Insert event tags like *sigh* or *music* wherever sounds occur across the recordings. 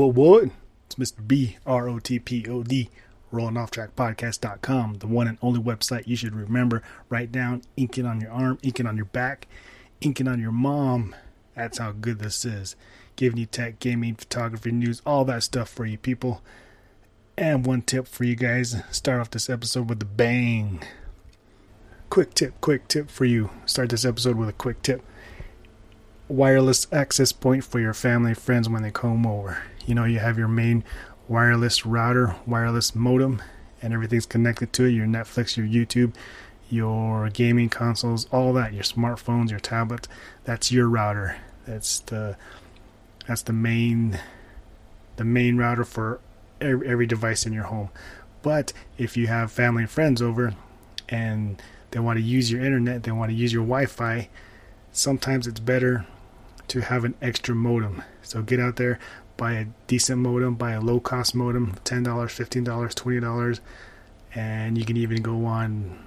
What, what? It's Mr. B, R O T P O D, rolling off track podcast.com, the one and only website you should remember. Write down, ink it on your arm, ink it on your back, ink it on your mom. That's how good this is. Giving you tech, gaming, photography, news, all that stuff for you people. And one tip for you guys start off this episode with a bang. Quick tip, quick tip for you. Start this episode with a quick tip wireless access point for your family friends when they come over. You know, you have your main wireless router, wireless modem, and everything's connected to it your Netflix, your YouTube, your gaming consoles, all that, your smartphones, your tablets. That's your router. That's the that's the main the main router for every, every device in your home. But if you have family and friends over and they want to use your internet, they want to use your Wi-Fi, sometimes it's better to have an extra modem. So get out there, buy a decent modem, buy a low cost modem, $10, $15, $20, and you can even go on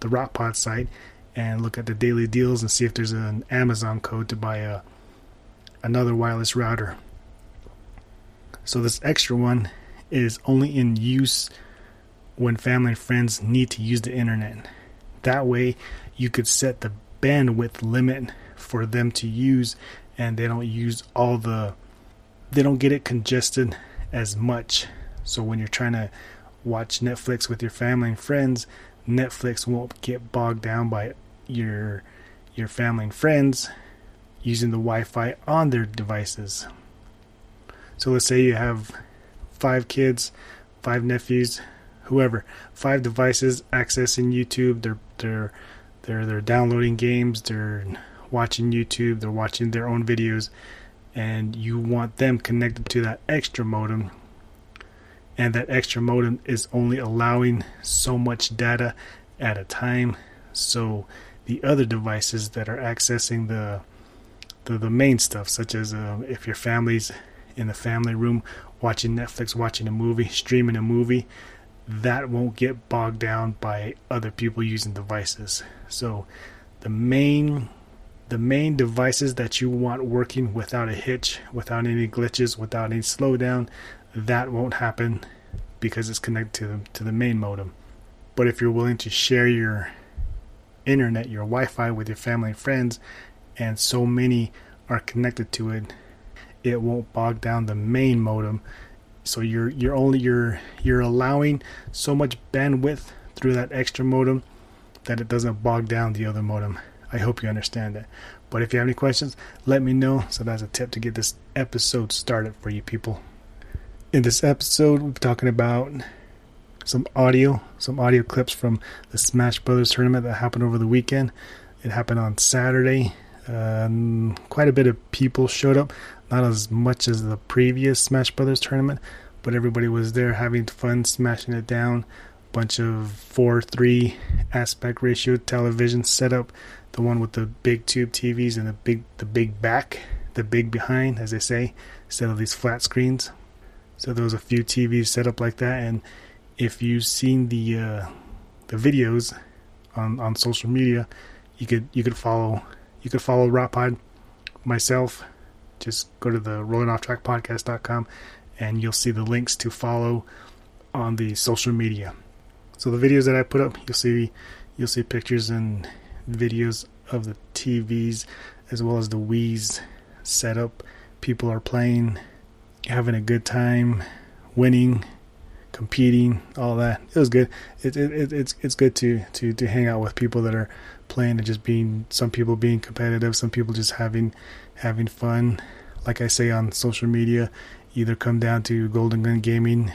the Rotpod site and look at the daily deals and see if there's an Amazon code to buy a another wireless router. So this extra one is only in use when family and friends need to use the internet. That way you could set the bandwidth limit for them to use and they don't use all the they don't get it congested as much. So when you're trying to watch Netflix with your family and friends, Netflix won't get bogged down by your your family and friends using the Wi-Fi on their devices. So let's say you have five kids, five nephews, whoever, five devices accessing YouTube. They're they're they're they're downloading games. They're watching YouTube, they're watching their own videos, and you want them connected to that extra modem. And that extra modem is only allowing so much data at a time. So the other devices that are accessing the the, the main stuff, such as uh, if your family's in the family room watching Netflix, watching a movie, streaming a movie, that won't get bogged down by other people using devices. So the main the main devices that you want working without a hitch, without any glitches, without any slowdown, that won't happen because it's connected to the, to the main modem. But if you're willing to share your internet, your Wi-Fi with your family and friends, and so many are connected to it, it won't bog down the main modem. So you're you're only you're you're allowing so much bandwidth through that extra modem that it doesn't bog down the other modem. I hope you understand that. But if you have any questions, let me know. So that's a tip to get this episode started for you people. In this episode, we're talking about some audio, some audio clips from the Smash Brothers tournament that happened over the weekend. It happened on Saturday. Um, quite a bit of people showed up, not as much as the previous Smash Brothers tournament, but everybody was there having fun, smashing it down. Bunch of 4 3 aspect ratio television setup the one with the big tube TVs and the big the big back, the big behind, as they say, instead of these flat screens. So there was a few TVs set up like that, and if you've seen the uh, the videos on on social media, you could you could follow you could follow Rotpod, myself. Just go to the Rolling Off Track Podcast.com, and you'll see the links to follow on the social media. So the videos that I put up, you'll see you'll see pictures and videos of the TVs as well as the Wii's setup. People are playing, having a good time, winning, competing, all that. It was good. It, it, it, it's it's good to, to to hang out with people that are playing and just being some people being competitive, some people just having having fun. Like I say on social media, either come down to Golden Gun Gaming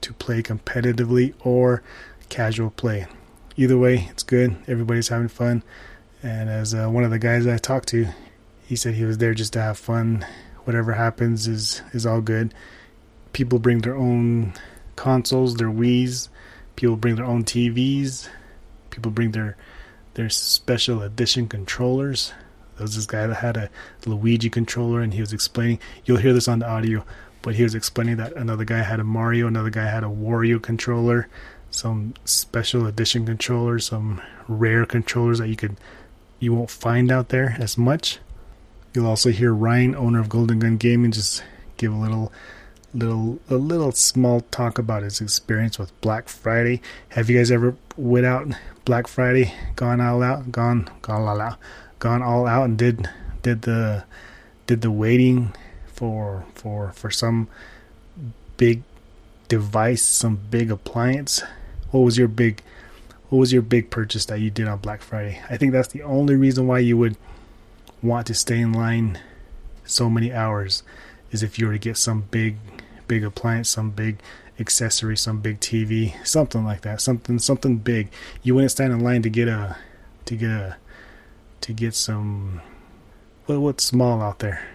to play competitively or casual play either way, it's good. Everybody's having fun. And as uh, one of the guys I talked to, he said he was there just to have fun. Whatever happens is is all good. People bring their own consoles, their Wii's. People bring their own TVs. People bring their their special edition controllers. There was this guy that had a Luigi controller, and he was explaining. You'll hear this on the audio, but he was explaining that another guy had a Mario, another guy had a Wario controller some special edition controllers, some rare controllers that you could you won't find out there as much. You'll also hear Ryan, owner of Golden Gun Gaming, just give a little little a little small talk about his experience with Black Friday. Have you guys ever went out Black Friday, gone all out, gone gone all out, gone all out, and did did the did the waiting for for for some big device, some big appliance? What was your big what was your big purchase that you did on Black Friday? I think that's the only reason why you would want to stay in line so many hours is if you were to get some big big appliance, some big accessory, some big TV, something like that, something something big. You wouldn't stand in line to get a to get a to get some what what's small out there.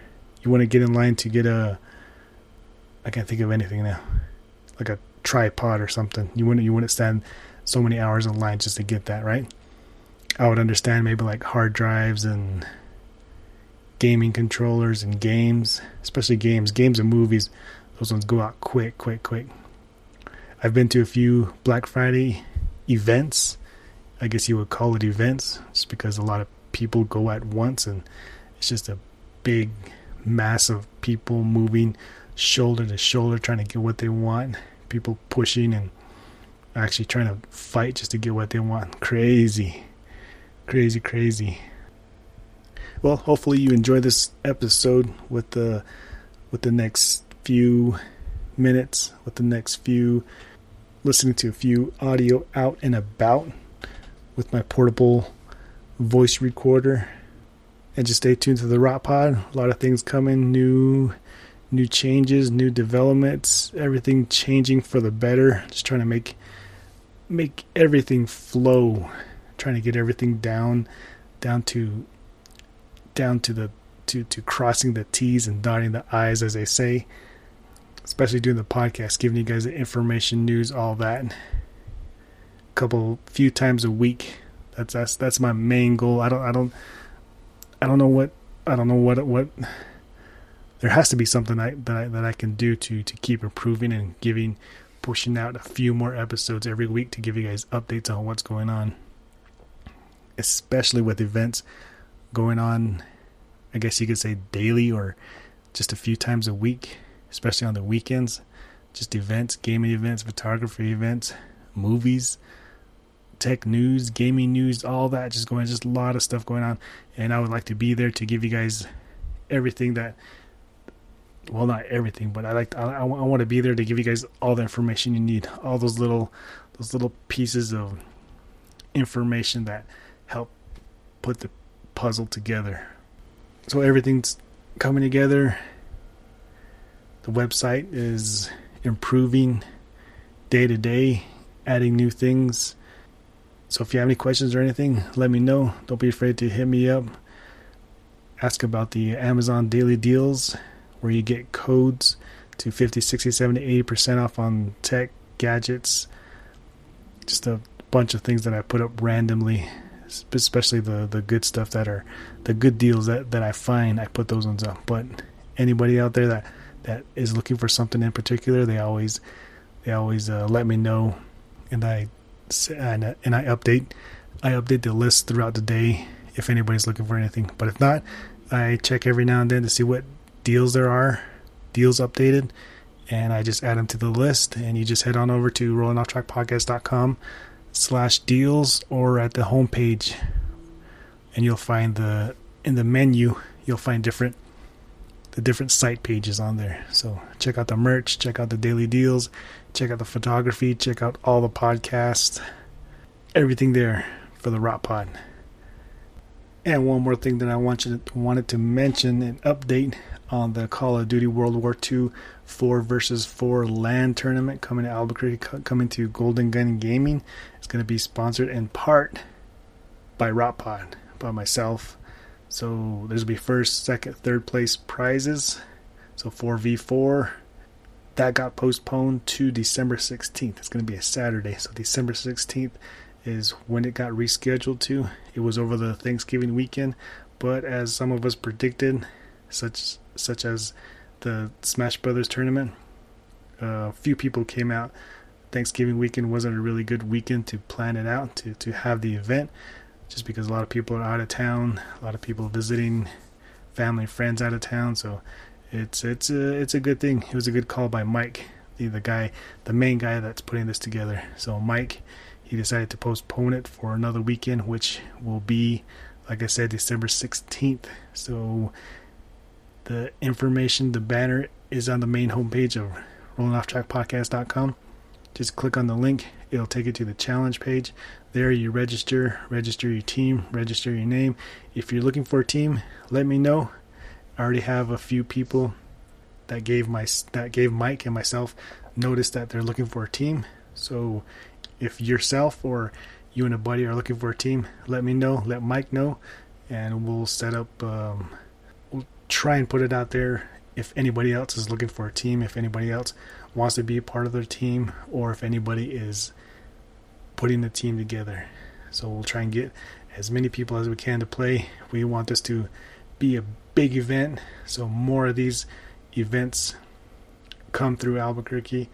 You want to get in line to get a I can't think of anything now. Like a tripod or something. You wouldn't you wouldn't stand so many hours in line just to get that, right? I would understand maybe like hard drives and gaming controllers and games, especially games, games and movies. Those ones go out quick, quick, quick. I've been to a few Black Friday events. I guess you would call it events, just because a lot of people go at once and it's just a big mass of people moving shoulder to shoulder trying to get what they want. People pushing and actually trying to fight just to get what they want. Crazy. Crazy, crazy. Well, hopefully you enjoy this episode with the with the next few minutes, with the next few listening to a few audio out and about with my portable voice recorder. And just stay tuned to the Rot Pod. A lot of things coming, new new changes, new developments, everything changing for the better. Just trying to make make everything flow, trying to get everything down down to down to the to to crossing the T's and dotting the I's as they say. Especially doing the podcast, giving you guys the information, news, all that. A couple few times a week. That's that's that's my main goal. I don't I don't I don't know what I don't know what what there has to be something I, that I, that I can do to to keep improving and giving pushing out a few more episodes every week to give you guys updates on what's going on. Especially with events going on I guess you could say daily or just a few times a week especially on the weekends. Just events gaming events photography events movies tech news gaming news all that just going just a lot of stuff going on. And I would like to be there to give you guys everything that well not everything but i like I, I, want to be there to give you guys all the information you need all those little those little pieces of information that help put the puzzle together. So everything's coming together. The website is improving day to day adding new things. So if you have any questions or anything let me know. Don't be afraid to hit me up. Ask about the amazon daily deals where you get codes to 50, 60, 70, 80% off on tech, gadgets, just a bunch of things that I put up randomly, especially the, the good stuff that are the good deals that, that I find, I put those ones up. But anybody out there that, that is looking for something in particular, they always, they always uh, let me know and I, and, and I update, I update the list throughout the day if anybody's looking for anything. But if not, I check every now and then to see what deals there are, deals updated, and I just add them to the list. And you just head on over to rollingofftrackpodcast.com slash deals or at the homepage, and you'll find the in the menu you'll find different the different site pages on there. So check out the merch, check out the daily deals, check out the photography, check out all the podcasts, everything there for the Rot Pod. And one more thing that I want you to, wanted to mention and update on the Call of Duty World War II 4 versus 4 LAN tournament coming to Albuquerque, coming to Golden Gun Gaming. It's going to be sponsored in part by Rotpod, by myself. So there's going to be first, second, third place prizes. So 4v4. That got postponed to December 16th. It's going to be a Saturday. So December 16th is when it got rescheduled to. It was over the Thanksgiving weekend, but as some of us predicted, such such as the Smash Brothers tournament. A uh, few people came out. Thanksgiving weekend wasn't a really good weekend to plan it out to to have the event, just because a lot of people are out of town, a lot of people visiting family friends out of town, so it's it's a it's a good thing. It was a good call by Mike, the the guy, the main guy that's putting this together. So Mike, he decided to postpone it for another weekend, which will be, like I said, December sixteenth. So the information, the banner is on the main homepage of RollingOffTrackPodcast.com. Just click on the link. It'll take you to the challenge page. There you register, register your team, register your name. If you're looking for a team, let me know. I already have a few people that gave my that gave Mike and myself notice that they're looking for a team. So if yourself or you and a buddy are looking for a team, let me know. Let Mike know, and we'll set up. Um, try and put it out there. If anybody else is looking for a team, if anybody else wants to be a part of their team, or if anybody is putting the team together. So we'll try and get as many people as we can to play. We want this to be a big event, so more of these events come through Albuquerque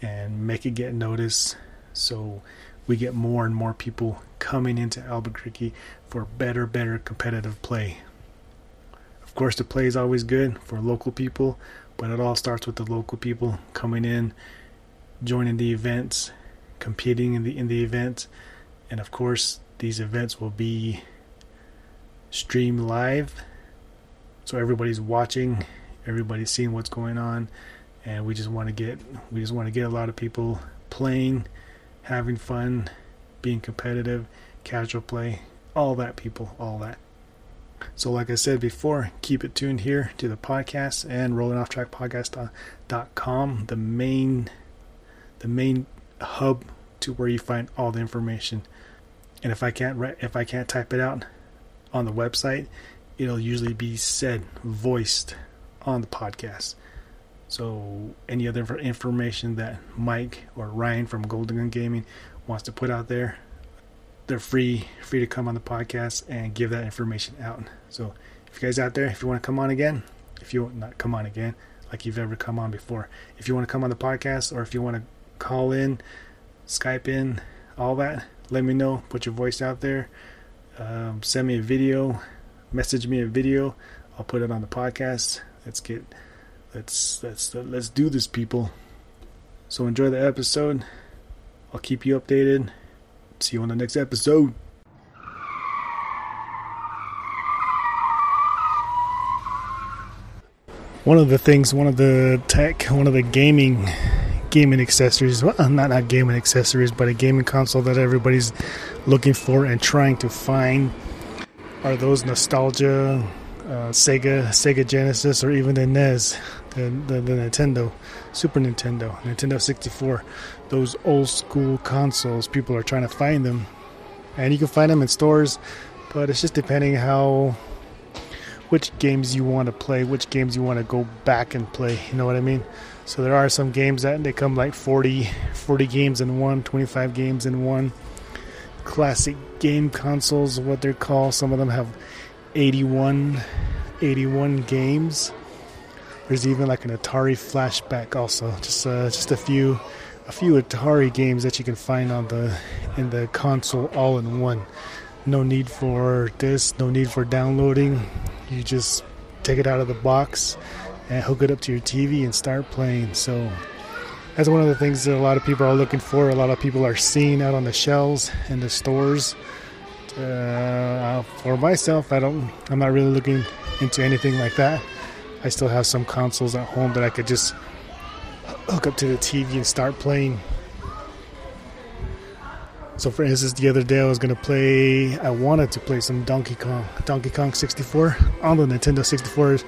and make it get noticed so we get more and more people coming into Albuquerque for better, better competitive play. Of course, the play is always good for local people, but it all starts with the local people coming in, joining the events, competing in the in the event, and of course, these events will be streamed live. So everybody's watching, everybody's seeing what's going on, and we just want to get we just want to get a lot of people playing, having fun, being competitive, casual play, all that people, all that. So, like I said before, keep it tuned here to the podcast and rollingofftrackpodcast.com, the main, the main hub to where you find all the information. And if I can't if I can't type it out on the website, it'll usually be said, voiced on the podcast. So any other information that Mike or Ryan from Golden Gun Gaming wants to put out there, they're free free to come on the podcast and give that information out. So if you guys out there, if you want to come on again, if you not come on again like you've ever come on before, if you want to come on the podcast or if you want to call in, Skype in, all that, let me know. Put your voice out there. Um, send me a video message me a video. I'll put it on the podcast. Let's get let's let's let's do this, people. So enjoy the episode. I'll keep you updated. See you on the next episode. One of the things, one of the tech, one of the gaming gaming accessories, well, not not gaming accessories, but a gaming console that everybody's looking for and trying to find are those nostalgia uh, Sega, Sega Genesis, or even the NES, the, the, the, Nintendo, Super Nintendo, Nintendo 64. Those old school consoles, people are trying to find them, and you can find them in stores, but it's just depending how, which games you want to play, which games you want to go back and play. You know what I mean? So there are some games that they come like 40, 40 games in one, 25 games in one classic game consoles, what they're called. Some of them have 81, 81 games. There's even like an Atari flashback also. Just uh, just a few a few Atari games that you can find on the in the console all in one. No need for this, no need for downloading. You just take it out of the box and hook it up to your TV and start playing. So that's one of the things that a lot of people are looking for. A lot of people are seeing out on the shelves in the stores. Uh, for myself, I don't. I'm not really looking into anything like that. I still have some consoles at home that I could just hook up to the TV and start playing. So, for instance, the other day I was gonna play. I wanted to play some Donkey Kong, Donkey Kong 64 on the Nintendo 64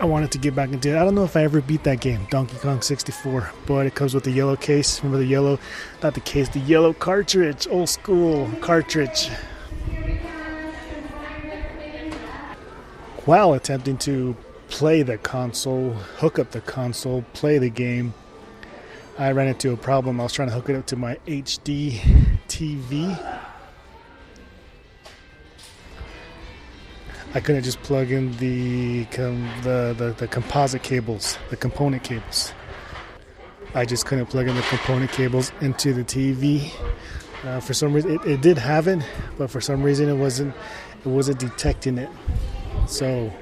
I wanted to get back into it. I don't know if I ever beat that game, Donkey Kong 64, but it comes with the yellow case. Remember the yellow, not the case, the yellow cartridge, old school cartridge. While attempting to play the console, hook up the console, play the game, I ran into a problem. I was trying to hook it up to my HD TV I couldn't just plug in the, com- the, the the composite cables, the component cables. I just couldn't plug in the component cables into the TV. Uh, for some reason, it, it, did have it, but for some reason, it wasn't it wasn't detecting it. So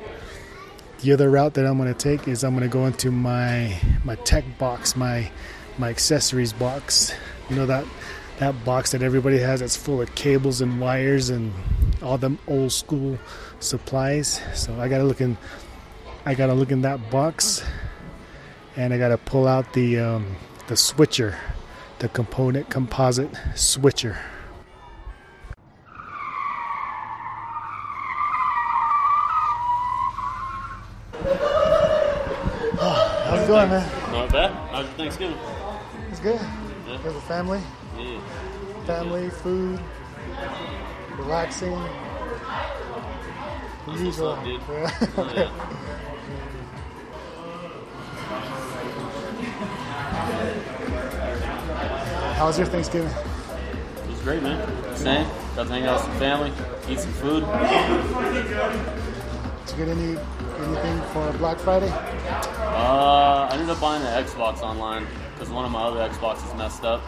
the other route that I'm going to take is I'm going to go into my my tech box, my my accessories box. You know that that box that everybody has that's full of cables and wires and all them old school supplies. So I got to look in I got to look in that box and I got to pull out the um, the switcher, the component composite switcher. How's it going, man? Not bad. How's your Thanksgiving? It's good. Yeah. You have a family, Yeah. Family, food, relaxing. That's usual. up, dude. *laughs* Oh, yeah. How was your Thanksgiving? It was great, man. Same. Got to hang out with some family, eat some food. Did you get any anything for Black Friday? Uh, I ended up buying the Xbox online because one of my other Xboxes messed up.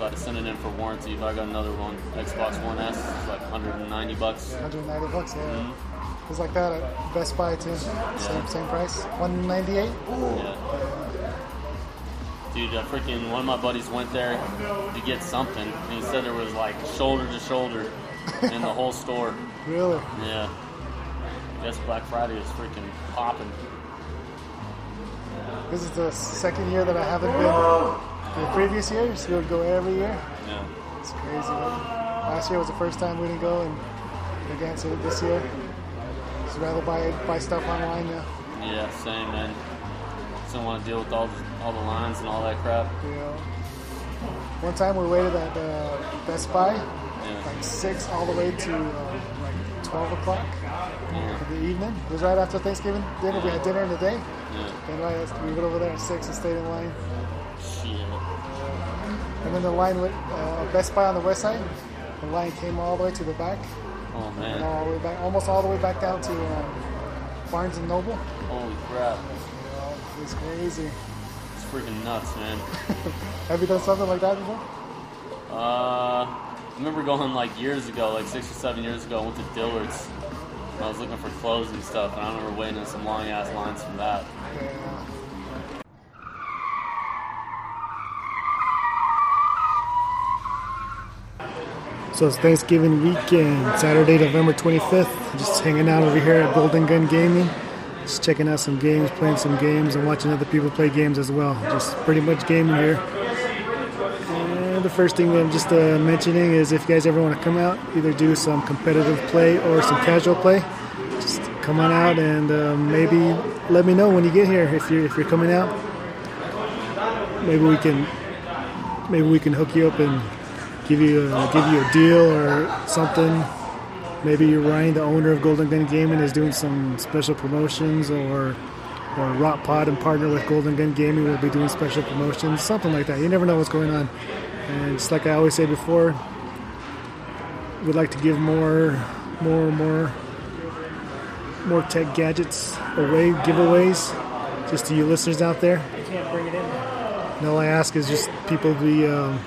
Had to send it in for warranty. But I got another one, Xbox One S. It's like 190 bucks. 190 bucks. Yeah. Mhm. It was like that at Best Buy too. Same same price. 198. Yeah. Dude, uh, freaking one of my buddies went there to get something, and he said there was like shoulder to shoulder in the whole store. *laughs* Really? Yeah. I Guess Black Friday is freaking popping. This is the second year that I haven't been. The previous years we would go every year. Yeah. It's crazy. Last year was the first time we didn't go, and again, so this year, just rather buy buy stuff online now. Yeah, same man. Just don't want to deal with all the, all the lines and all that crap. Know. One time we waited at uh, Best Buy, Yeah. like six all the way to uh, like twelve o'clock Yeah. in the evening. It was right after Thanksgiving dinner. We had dinner in the day, Yeah. and right, we went over there at six and stayed in line. Shit. And then the line went uh, Best Buy on the west side. The line came all the way to the back, Oh and man. all the way back, almost all the way back down to um, Barnes and Noble. Holy crap. It was crazy. It's freaking nuts, man. *laughs* Have you done something like that before? Uh, I remember going like years ago, like six or seven years ago, I went to Dillard's. I was looking for clothes and stuff, and I remember waiting in some long ass lines for that. Yeah. So it's Thanksgiving weekend, Saturday, November 25th. Just hanging out over here at Golden Gun Gaming. Just checking out some games, playing some games, and watching other people play games as well. Just pretty much gaming here. And the first thing I'm just uh, mentioning is if you guys ever want to come out, either do some competitive play or some casual play, just come on out and uh, maybe let me know when you get here if you're if you're coming out. Maybe we can maybe we can hook you up and give you a, give you a deal or something. Maybe you're Ryan, the owner of Golden Gun Gaming, is doing some special promotions, or or Rot Pod and partner with Golden Gun Gaming will be doing special promotions, something like that. You never know what's going on. And just like I always say before, we'd like to give more, more, more, more tech gadgets away, giveaways, just to you listeners out there. I can't bring it in. And all I ask is just people be um,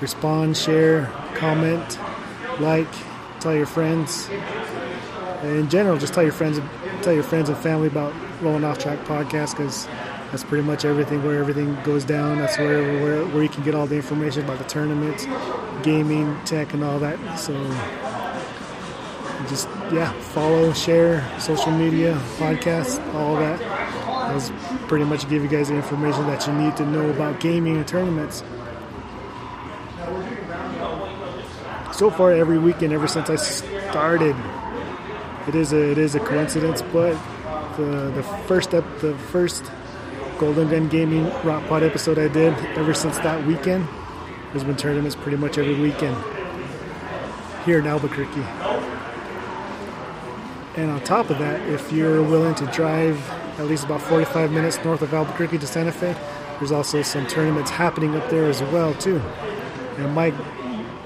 respond, share, comment, like, tell your friends. In general, just tell your friends, tell your friends and family about Rolling Off Track podcast because that's pretty much everything. Where everything goes down, that's where, where where you can get all the information about the tournaments, gaming, tech, and all that. So just yeah, follow, share, social media, podcast, all that. That's pretty much give you guys the information that you need to know about gaming and tournaments. So far, every weekend, ever since I started, it is a it is a coincidence, but the the first up the first Golden Gun Gaming Rot Pod episode I did, ever since that weekend, there's been tournaments pretty much every weekend here in Albuquerque. And on top of that, if you're willing to drive at least about 45 minutes north of Albuquerque to Santa Fe, there's also some tournaments happening up there as well too. And my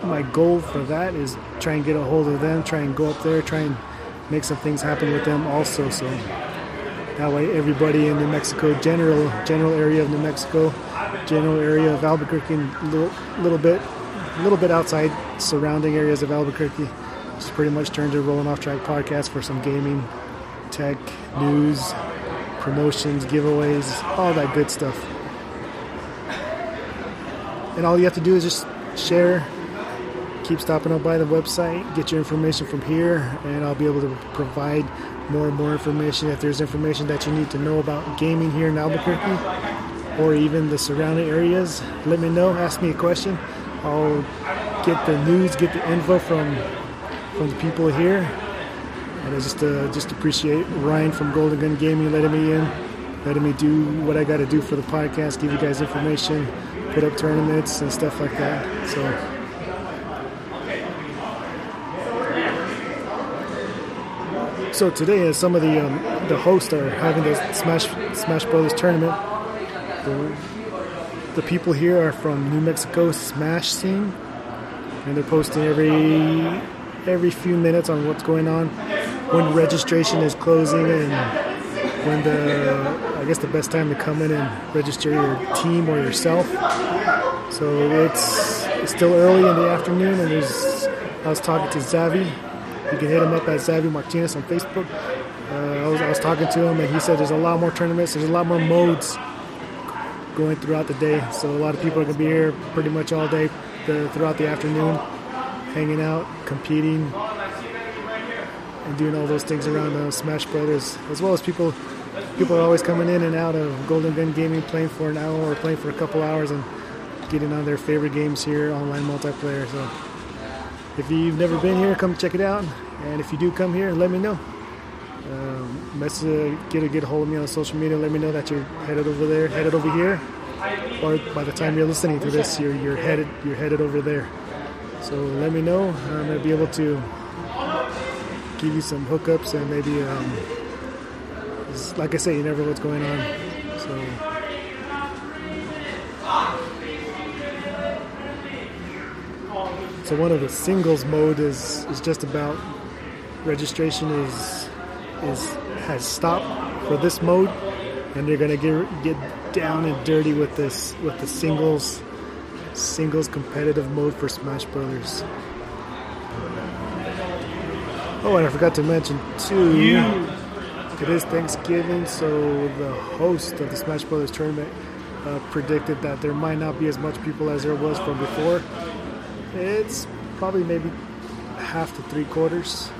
my goal for that is try and get a hold of them, try and go up there, try and make some things happen with them also. So that way, everybody in New Mexico, general general area of New Mexico, general area of Albuquerque, and little little bit, little bit outside surrounding areas of Albuquerque, just pretty much turn to Rolling Off Track podcast for some gaming, tech, news, promotions, giveaways, all that good stuff. And all you have to do is just share, keep stopping up by the website, get your information from here, and I'll be able to provide more and more information. If there's information that you need to know about gaming here in Albuquerque or even the surrounding areas, let me know. Ask me a question. I'll get the news, get the info from from the people here. And I just uh, just appreciate Ryan from Golden Gun Gaming letting me in, letting me do what I got to do for the podcast, give you guys information, put up tournaments and stuff like that. So. So today, as some of the um, the hosts are having the Smash Smash Brothers tournament, the, the people here are from New Mexico Smash scene, and they're posting every every few minutes on what's going on, when registration is closing, and when the I guess the best time to come in and register your team or yourself. So it's it's still early in the afternoon, and there's I was talking to Zavi. You can hit him up at Zavi Martinez on Facebook. Uh, I, was, I was talking to him, and he said there's a lot more tournaments, there's a lot more modes going throughout the day. So a lot of people are going to be here pretty much all day the, throughout the afternoon, hanging out, competing, and doing all those things around uh, Smash Brothers, as well as people. People are always coming in and out of Golden Gun Gaming, playing for an hour or playing for a couple hours, and getting on their favorite games here, online multiplayer. So, if you've never been here, come check it out. And if you do come here, let me know. Um, message, get a get a hold of me on social media. Let me know that you're headed over there, headed over here, or by the time you're listening to this, you're you're headed you're headed over there. So let me know. I'm gonna be able to give you some hookups and maybe, um, like I say, you never know what's going on. So. One of the singles mode is is just about registration is is has stopped for this mode, and they're gonna get get down and dirty with this with the singles singles competitive mode for Smash Brothers. Oh, and I forgot to mention too. It is Thanksgiving, so the host of the Smash Brothers tournament uh, predicted that there might not be as much people as there was from before. It's probably maybe half to three quarters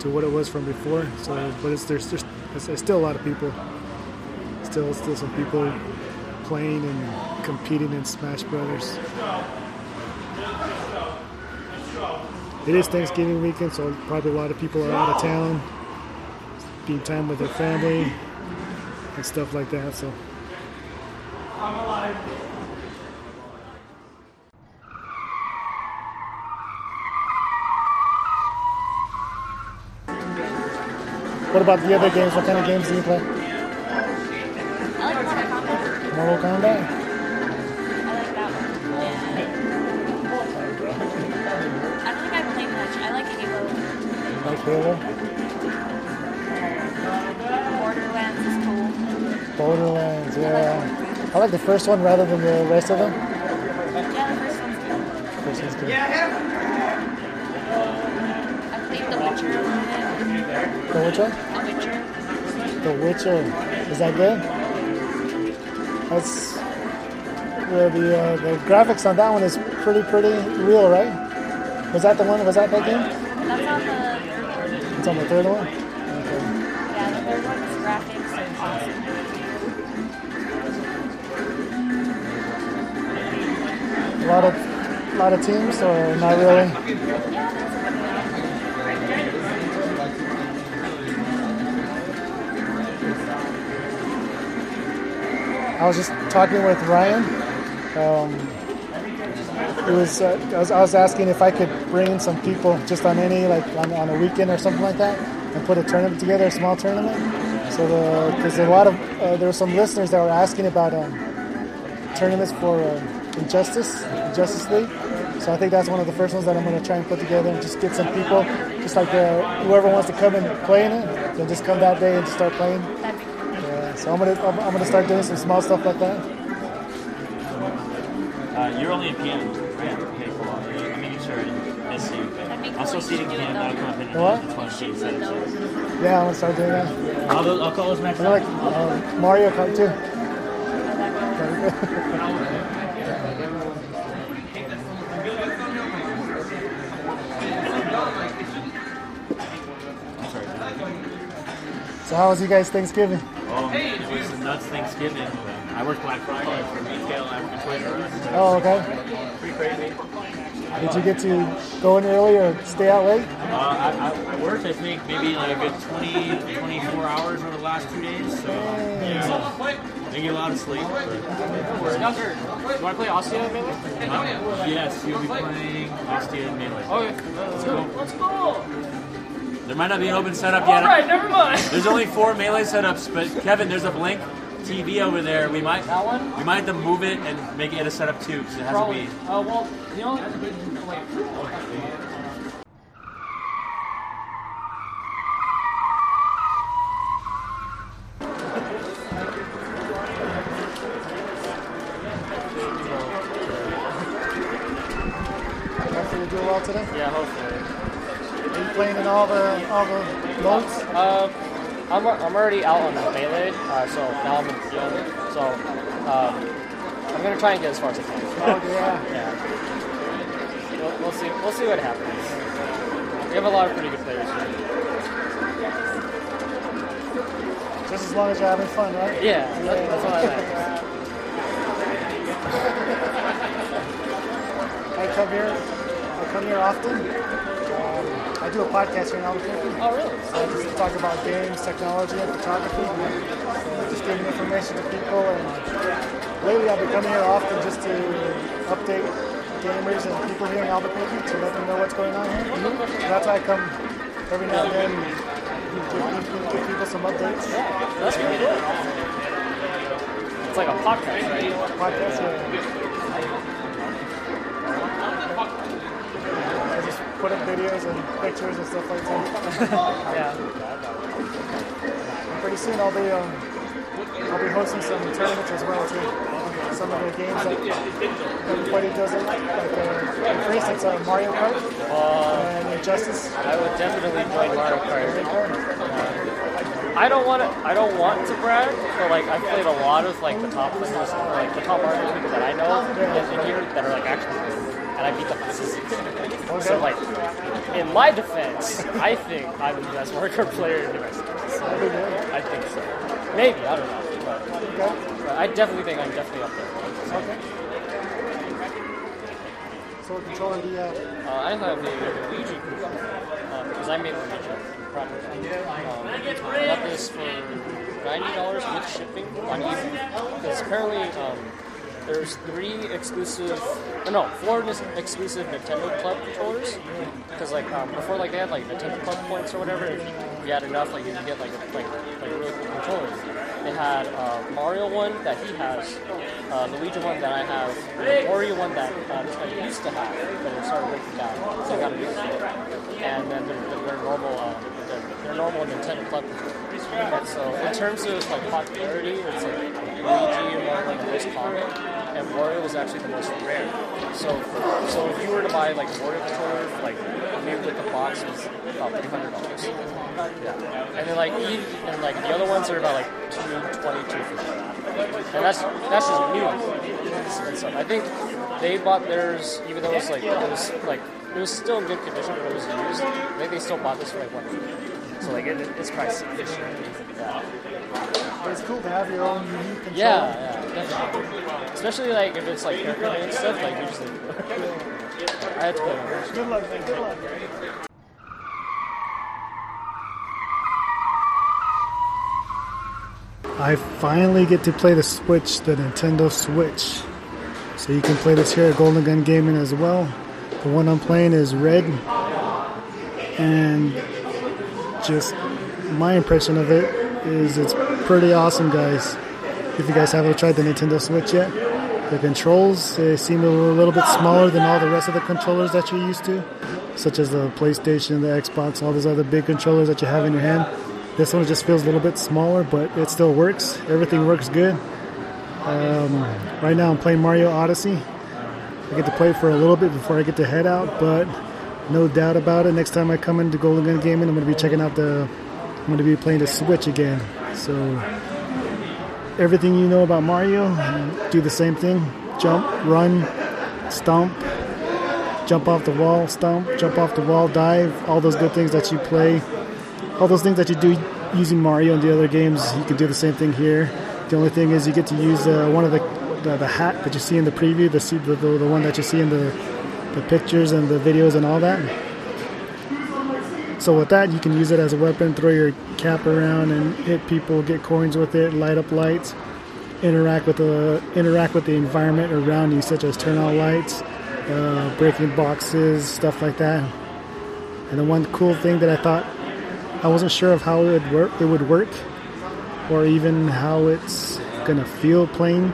to what it was from before. So, but it's there's just there's still a lot of people. Still, still some people playing and competing in Smash Brothers. It is Thanksgiving weekend, so probably a lot of people are out of town, spending time with their family and stuff like that. So. What about the other games? What kind of games do you play? I like Mortal Kombat. Mortal Kombat? I like that one. I don't think I play much. I like Halo. Like Halo? Borderlands is cool. Borderlands, yeah. I like the first one rather than the rest of them. Yeah, the first one's cool. First one's good. Yeah, I played The Witcher a little bit. The Witcher? The Witcher. Is that good? That's the the, uh, the graphics on that one is pretty pretty real, right? Was that the one? Was that that game? That's on the third one. It's on the third one. Okay. Yeah, the third one's graphics are awesome. A lot of lot of teams, or not really? I was just talking with Ryan. Um, it was, uh, I was I was asking if I could bring in some people just on any like on, on a weekend or something like that and put a tournament together, a small tournament. So because a lot of uh, there were some listeners that were asking about um, tournaments for uh, Injustice, Justice League. So I think that's one of the first ones that I'm going to try and put together and just get some people, just like uh, whoever wants to come and play in it, then just come that day and start playing. So I'm gonna I'm, I'm gonna start doing some small stuff like that. Uh, you're only a PM, right? Okay, cool. Let me make sure I didn't miss you. but- That'd I'll still seating Cam. That'll come up in What? the 20. Yeah, I'm gonna start doing that. I'll, I'll call those matches. I like uh, Mario Kart too. *laughs* So how was you guys Thanksgiving? It was a nuts Thanksgiving. I work Black Friday for retail African Toys R Us. Oh, okay. Pretty crazy. Did you get to go in early or stay out late? Uh, I, I, I worked, I think, maybe like a good 20, 24 hours over the last two days. So, yeah. Didn't get a lot of sleep. But, Skelter, you want to play Ostia Melee? uh, yes, you'll be playing Ostia and Melee. Okay, let's go. Let's go. There might not be an open setup yet. All right, never mind. There's only four melee setups, but Kevin, there's a Blink TV over there. We might That one? we might have to move it and make it a setup too, because it has Probably. to be. Uh, well, you know, wait. Already out on the melee, uh, so now I'm in field. So um, I'm gonna try and get as far as I can. Oh yeah. *laughs* Yeah. We'll, we'll see. We'll see what happens. We have a lot of pretty good players here. Just as long as you're having fun, right? Yeah, that, that's what I like. I *laughs* come here. I come here often. I do a podcast here in Albuquerque. Oh, really? So I just talk about games, technology, and photography. So just giving information to people. And lately, I've been coming here often just to update gamers and people here in Albuquerque to let them know what's going on here. Mm-hmm. So that's why I come every now and then. Give, give, people some updates. Yeah, That's pretty good. It's like a podcast, right? Podcast. Yeah. I put up videos and pictures and stuff like that. *laughs* Yeah. Pretty soon I'll be um, I'll be hosting some tournaments as well too. Some of the games that everybody doesn't like. Uh, for instance, uh, Mario Kart and Justice. I would definitely join Mario Kart. fun. I don't want to. I don't want to brag, but like I've played a lot of like the top players, like the top people that I know in, in here that are like actually good, and I beat them by six. So like, in my defense, I think I'm the best Kart player in the rest. So I think so. Maybe I don't know, but, Okay. but I definitely think I'm definitely up there. Okay. So controller do you have? Uh, I have a Luigi because I made Luigi properly. Um, I got this for ninety dollars with shipping on eBay. Because apparently um, there's three exclusive, no, four exclusive Nintendo Club controllers. Because like um, before, like they had like Nintendo Club points or whatever. If you had enough, like you could get like like like really cool controllers. They had uh, Mario one that he has, uh, Luigi one that I have, and Wario one that uh, I used to have, but it started breaking down, so I got a new one. And then their, their, normal, uh, their, normal Nintendo Club. And so in terms of like popularity, it's like Luigi among like the most common, and Wario was actually the most rare. So so if you were to buy like Wario controller, like maybe with the box was about three hundred dollars. Yeah. And then like e- and like the other ones are about like two twenty, two fifty. And that's that's just new. And so I think they bought theirs even though it was like it was like it was still in good condition but it was used. I think they still bought this for like one. So like it, it's pricey. Yeah. But it's cool to have your own unique controller. Yeah, yeah, definitely. Especially like if it's like haircut and stuff, like usually *laughs* I had to put it on. Good luck, man. Good luck. I finally get to play the Switch, the Nintendo Switch. So you can play this here at Golden Gun Gaming as well. The one I'm playing is red. And just my impression of it is it's pretty awesome, guys. If you guys haven't tried the Nintendo Switch yet, the controls they seem a little bit smaller than all the rest of the controllers that you're used to, such as the PlayStation, the Xbox, all those other big controllers that you have in your hand. This one just feels a little bit smaller, but it still works. Everything works good. Um, right now, I'm playing Mario Odyssey. I get to play for a little bit before I get to head out, but no doubt about it. Next time I come into Golden Gun Gaming, I'm going to be checking out the. I'm going to be playing the Switch again. So everything you know about Mario, do the same thing: jump, run, stomp, jump off the wall, stomp, jump off the wall, dive. All those good things that you play, all those things that you do using Mario and the other games, you can do the same thing here. The only thing is you get to use uh, one of the, the the hat that you see in the preview, the, the the one that you see in the the pictures and the videos and all that. So with that, you can use it as a weapon, throw your cap around and hit people, get coins with it, light up lights, interact with the interact with the environment around you, such as turn on lights, uh, breaking boxes, stuff like that. And the one cool thing that I thought I wasn't sure of how it would work, it would work, or even how it's gonna feel playing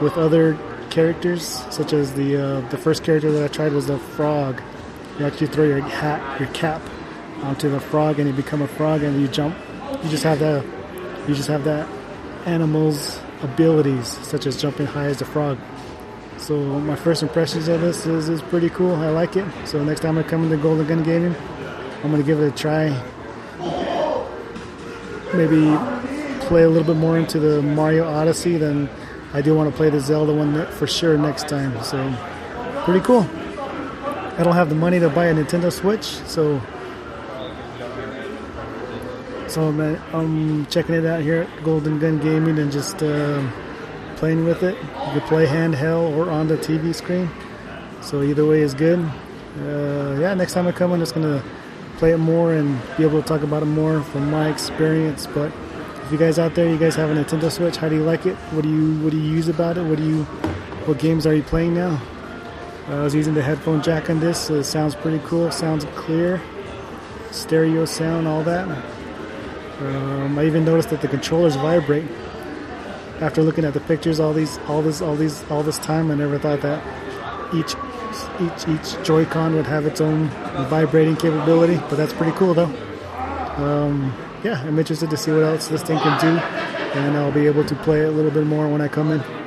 with other characters, such as the uh, the first character that I tried was the frog. You actually throw your hat, your cap, onto the frog, and you become a frog, and you jump. You just have the, you just have that animal's abilities, such as jumping high as a frog. So my first impressions of this is, is pretty cool. I like it. So next time I come into Golden Gun Gaming, I'm gonna give it a try. Maybe play a little bit more into the Mario Odyssey than I do want to play the Zelda one for sure next time. So pretty cool. I don't have the money to buy a Nintendo Switch, so so I'm, I'm checking it out here at Golden Gun Gaming and just uh, playing with it. You can play handheld or on the TV screen, so either way is good. Uh, yeah, next time I come, I'm just gonna play it more and be able to talk about it more from my experience. But you guys out there, you guys have a Nintendo Switch, how do you like it? What do you what do you use about it? What do you what games are you playing now? Uh, I was using the headphone jack on this. So it sounds pretty cool. Sounds clear, stereo sound, all that. Um, I even noticed that the controllers vibrate. After looking at the pictures, all these, all this, all these, all this time, I never thought that each, each, each Joy-Con would have its own vibrating capability. But that's pretty cool, though. Um, yeah, I'm interested to see what else this thing can do, and I'll be able to play it a little bit more when I come in.